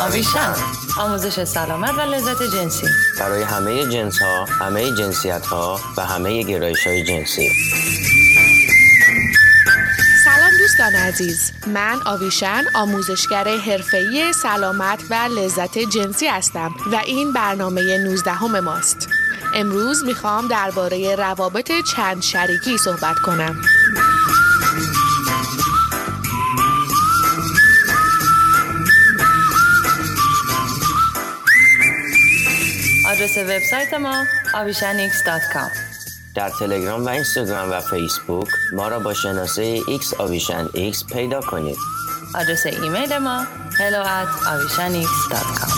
آویشن آموزش سلامت و لذت جنسی. برای همه جنس ها، همه جنسیت ها و همه گرایش های جنسی. سلام دوستان عزیز. من آویشن آموزشگر حرفه‌ای سلامت و لذت جنسی هستم و این برنامه 19 همه ماست. امروز می‌خوام درباره روابط چند شریکی صحبت کنم. آدرس وبسایت ما avishanx.com در تلگرام و اینستاگرام و فیسبوک ما را با شناسه X آویشن X پیدا کنید. آدرس ایمیل ما hello at avishanx.com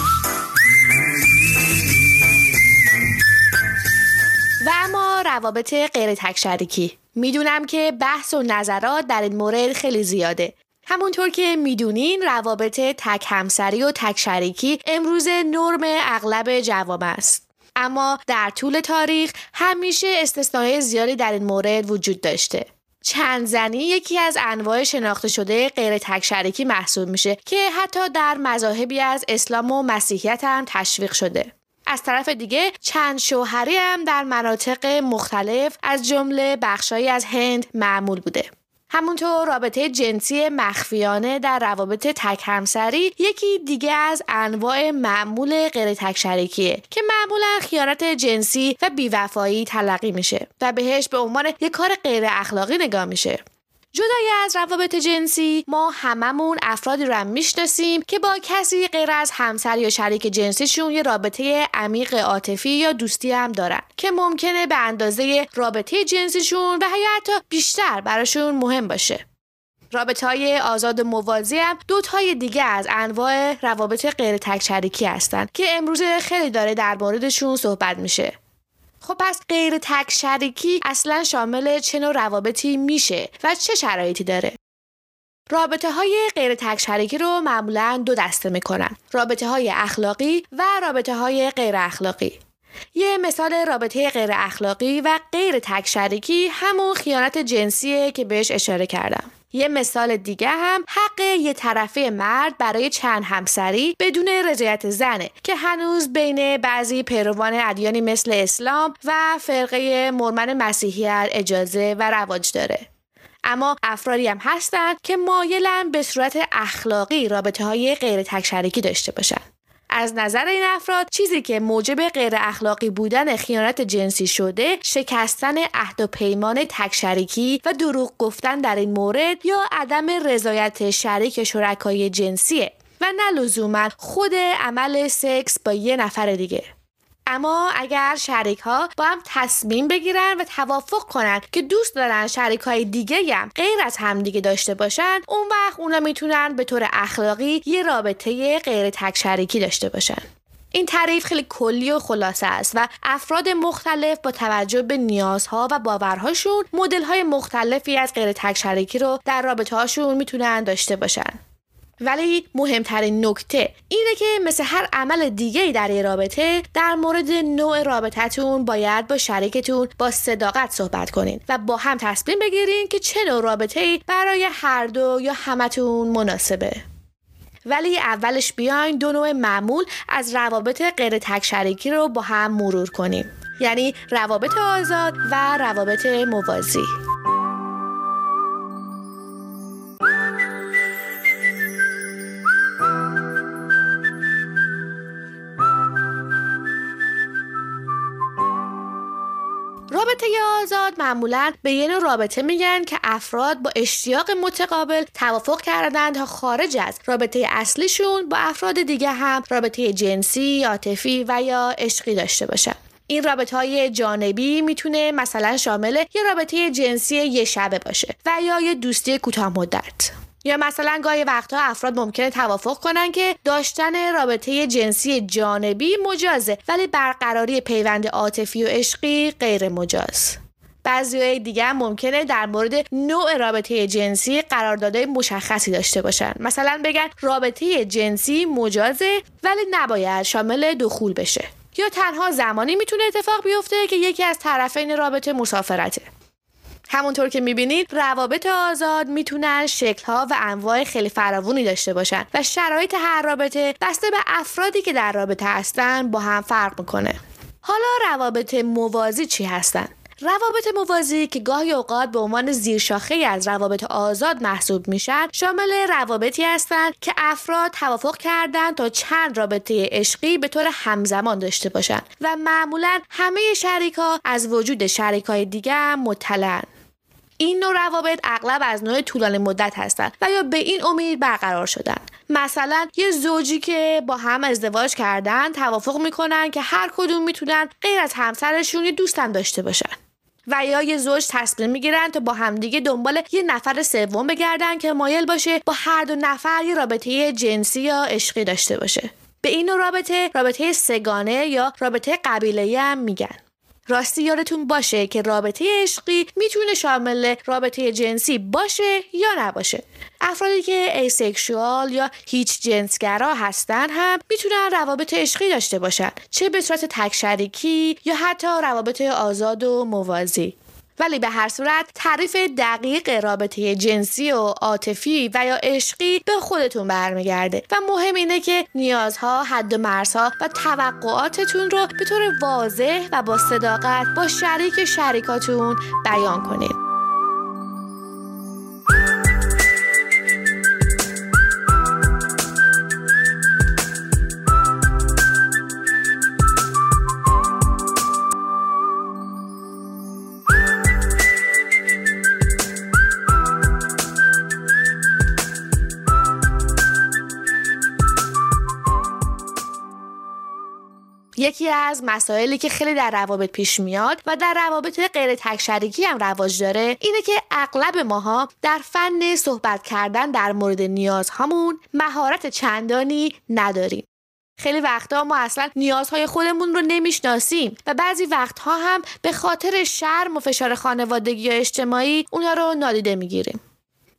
و اما روابط غیر تک شریکی. می‌دونم که بحث و نظرات در این مورد خیلی زیاده. همونطور که می‌دونین روابط تک همسری و تک شریکی امروز نرم اغلب جوام است. اما در طول تاریخ همیشه استثناهای زیادی در این مورد وجود داشته. چند زنی یکی از انواع شناخته شده غیر تک شریکی محسوب میشه که حتی در مذاهبی از اسلام و مسیحیت هم تشویق شده. از طرف دیگه چند شوهری هم در مناطق مختلف از جمله بخشایی از هند معمول بوده. همونطور رابطه جنسی مخفیانه در روابط تک همسری یکی دیگه از انواع معمول غیر تک شریکیه که معمولا خیانت جنسی و بیوفایی تلقی میشه و بهش به عنوان یک کار غیر اخلاقی نگاه میشه. جدای از روابط جنسی ما هممون افرادی رو هم می‌شناسیم که با کسی غیر از همسر یا شریک جنسیشون یه رابطه عمیق عاطفی یا دوستی هم دارن که ممکنه به اندازه رابطه جنسیشون و یا حتی بیشتر براشون مهم باشه. رابطه های آزاد موازی هم دو تای دیگه از انواع روابط غیر تک شریکی هستن که امروز خیلی داره در موردشون صحبت میشه. خب پس غیر تک شریکی اصلا شامل چه نوع روابطی میشه و چه شرایطی داره؟ رابطه های غیر تک شریکی رو معمولا دو دسته می‌کنن رابطه های اخلاقی و رابطه های غیر اخلاقی. یه مثال رابطه غیر اخلاقی و غیر تک شریکی همون خیانت جنسیه که بهش اشاره کردم. یه مثال دیگه هم حق یه طرفه مرد برای چند همسری بدون رضایت زنه که هنوز بین بعضی پیروان ادیانی مثل اسلام و فرقه مرمن مسیحیت اجازه و رواج داره. اما افرادی هم هستند که مایلن به صورت اخلاقی رابطه های غیر تک شریکی داشته باشن. از نظر این افراد چیزی که موجب غیر اخلاقی بودن خیانت جنسی شده شکستن عهد و پیمان تک شریکی و دروغ گفتن در این مورد یا عدم رضایت شریک شرکای جنسیه. و نه لزوما خود عمل سکس با یه نفر دیگه. اما اگر شریک ها با هم تصمیم بگیرن و توافق کنن که دوست دارن شریک های دیگه هم غیر از همدیگه داشته باشن اون وقت اونا می‌تونن به طور اخلاقی یه رابطه غیر تک شریکی داشته باشن. این تعریف خیلی کلی و خلاصه است و افراد مختلف با توجه به نیازها و باورهاشون مدل های مختلفی از غیر تک شریکی رو در رابطه هاشون می‌تونن داشته باشن. ولی مهمترین نکته اینه که مثل هر عمل دیگه در یه رابطه در مورد نوع رابطتون باید با شریکتون با صداقت صحبت کنین و با هم تصمیم بگیرین که چه نوع رابطه برای هر دو یا همتون مناسبه. ولی اولش بیاین دو نوع معمول از روابط غیر تک شریکی رو با هم مرور کنیم. یعنی روابط آزاد و روابط موازی. رابطه آزاد معمولا به یه نوع رابطه میگن که افراد با اشتیاق متقابل توافق کردن تا خارج از رابطه اصلیشون با افراد دیگه هم رابطه جنسی، عاطفی و یا عشقی داشته باشن. این رابطه های جانبی می‌تونه مثلا شامل یه رابطه جنسی یه شبه باشه و یا یه دوستی کوتاه مدت. یا مثلا گاهی وقتها افراد ممکنه توافق کنن که داشتن رابطه جنسی جانبی مجازه ولی برقراری پیوند عاطفی و عشقی غیر مجاز. بعضی دیگه هم ممکنه در مورد نوع رابطه جنسی قراردادهای مشخصی داشته باشن. مثلا بگن رابطه جنسی مجازه ولی نباید شامل دخول بشه. یا تنها زمانی می‌تونه اتفاق بیفته که یکی از طرفین رابطه مسافرته. همونطور که می‌بینید روابط آزاد می‌تونن شکلها و انواع خیلی فراوونی داشته باشن و شرایط هر رابطه بسته به افرادی که در رابطه هستن با هم فرق می‌کنه حالا روابط موازی چی هستن؟ روابط موازی که گاهی اوقات به عنوان زیرشاخه از روابط آزاد محسوب میشن شامل روابطی هستند که افراد توافق کردند تا چند رابطه عشقی به طور همزمان داشته باشند و معمولا همه شریکا از وجود شریکای دیگر مطلعن این نوع روابط اغلب از نوع طولانی مدت هستند و یا به این امید برقرار شدن. مثلا یه زوجی که با هم ازدواج کردن توافق می‌کنن که هر کدوم می‌تونن غیر از همسرشون یه دوستم داشته باشن. و یا یه زوج تصمیم می‌گیرن تا با همدیگه دنبال یه نفر سوم بگردن که مایل باشه با هر دو نفر یه رابطه جنسی یا عشقی داشته باشه. به این رابطه رابطه سه‌گانه یا رابطه قبیله هم میگن. راستی یادتون باشه که رابطه عشقی می‌تونه شامل رابطه جنسی باشه یا نباشه. افرادی که asexual یا هیچ جنسگرا هستن هم می‌تونن روابط عشقی داشته باشن چه به صورت تک شریکی یا حتی روابط آزاد و موازی. ولی به هر صورت تعریف دقیق رابطه جنسی و عاطفی و یا عشقی به خودتون برمیگرده و مهم اینه که نیازها، حد و مرزها و توقعاتتون رو به طور واضح و با صداقت با شریک شریکاتون بیان کنید. یکی از مسائلی که خیلی در روابط پیش میاد و در روابط غیر تکشریکی هم رواج داره اینه که اغلب ماها در فن صحبت کردن در مورد نیازهامون مهارت چندانی نداریم. خیلی وقتها ما اصلا نیازهای خودمون رو نمی‌شناسیم و بعضی وقتها هم به خاطر شرم و فشار خانوادگی یا اجتماعی اونها رو نادیده می‌گیریم.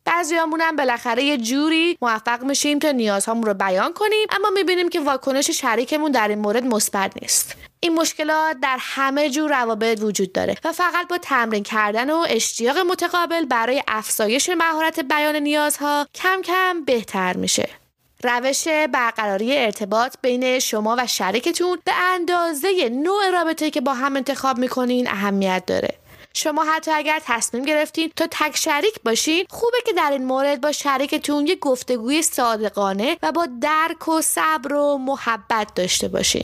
بعضیامون هم بالاخره یه جوری موفق میشیم تا نیازهامون رو بیان کنیم اما می‌بینیم که واکنش شریکمون در این مورد مثبت نیست. این مشکلات در همه جور روابط وجود داره و فقط با تمرین کردن و اشتیاق متقابل برای افزایش مهارت بیان نیازها کم کم بهتر میشه. روش برقراری ارتباط بین شما و شریکتون به اندازه نوع رابطه که با هم انتخاب می‌کنین اهمیت داره. شما حتی اگر تصمیم گرفتین تا تک شریک باشین خوبه که در این مورد با شریکتون یه گفتگوی صادقانه و با درک و صبر و محبت داشته باشین.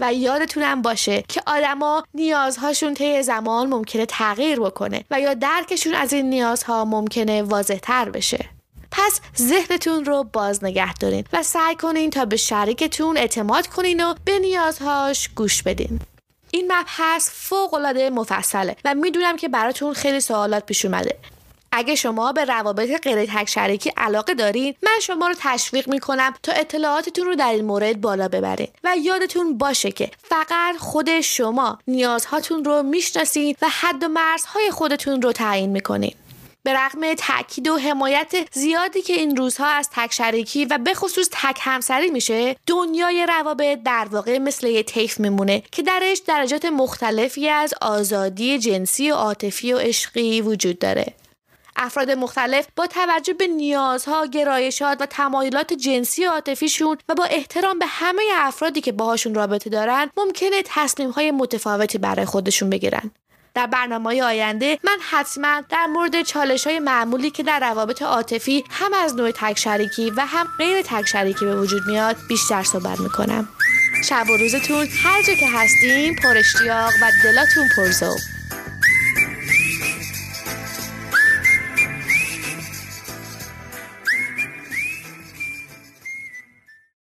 و یادتونم باشه که آدما نیازهاشون طی زمان ممکنه تغییر بکنه و یا درکشون از این نیازها ممکنه واضح تر بشه. پس ذهنتون رو باز نگه دارین و سعی کنین تا به شریکتون اعتماد کنین و به نیازهاش گوش بدین. این مبحث فوق العاده مفصله و می‌دونم که براتون خیلی سوالات پیش اومده. اگه شما به روابط غیر تک شریکی علاقه دارین من شما رو تشویق می‌کنم تا اطلاعاتتون رو در این مورد بالا ببرین و یادتون باشه که فقط خود شما نیازهاتون رو می‌شناسین و حد و مرزهای خودتون رو تعیین می‌کنین. به رغم تاکید و حمایت زیادی که این روزها از تک شریکی و به خصوص تک همسری میشه دنیای روابط در واقع مثل یه تیف میمونه که درش درجات مختلفی از آزادی جنسی و عاطفی و عشقی وجود داره افراد مختلف با توجه به نیازها، گرایشات و تمایلات جنسی و عاطفیشون و با احترام به همه افرادی که باهاشون رابطه دارن ممکنه تصمیم های متفاوتی برای خودشون بگیرن. در برنامه آینده من حتما در مورد چالش های معمولی که در روابط عاطفی هم از نوع تک شریکی و هم غیر تک شریکی به وجود میاد بیشتر صحبت می‌کنم. شب و روزتون هر جا که هستیم پر اشتیاق و دلاتون پرزو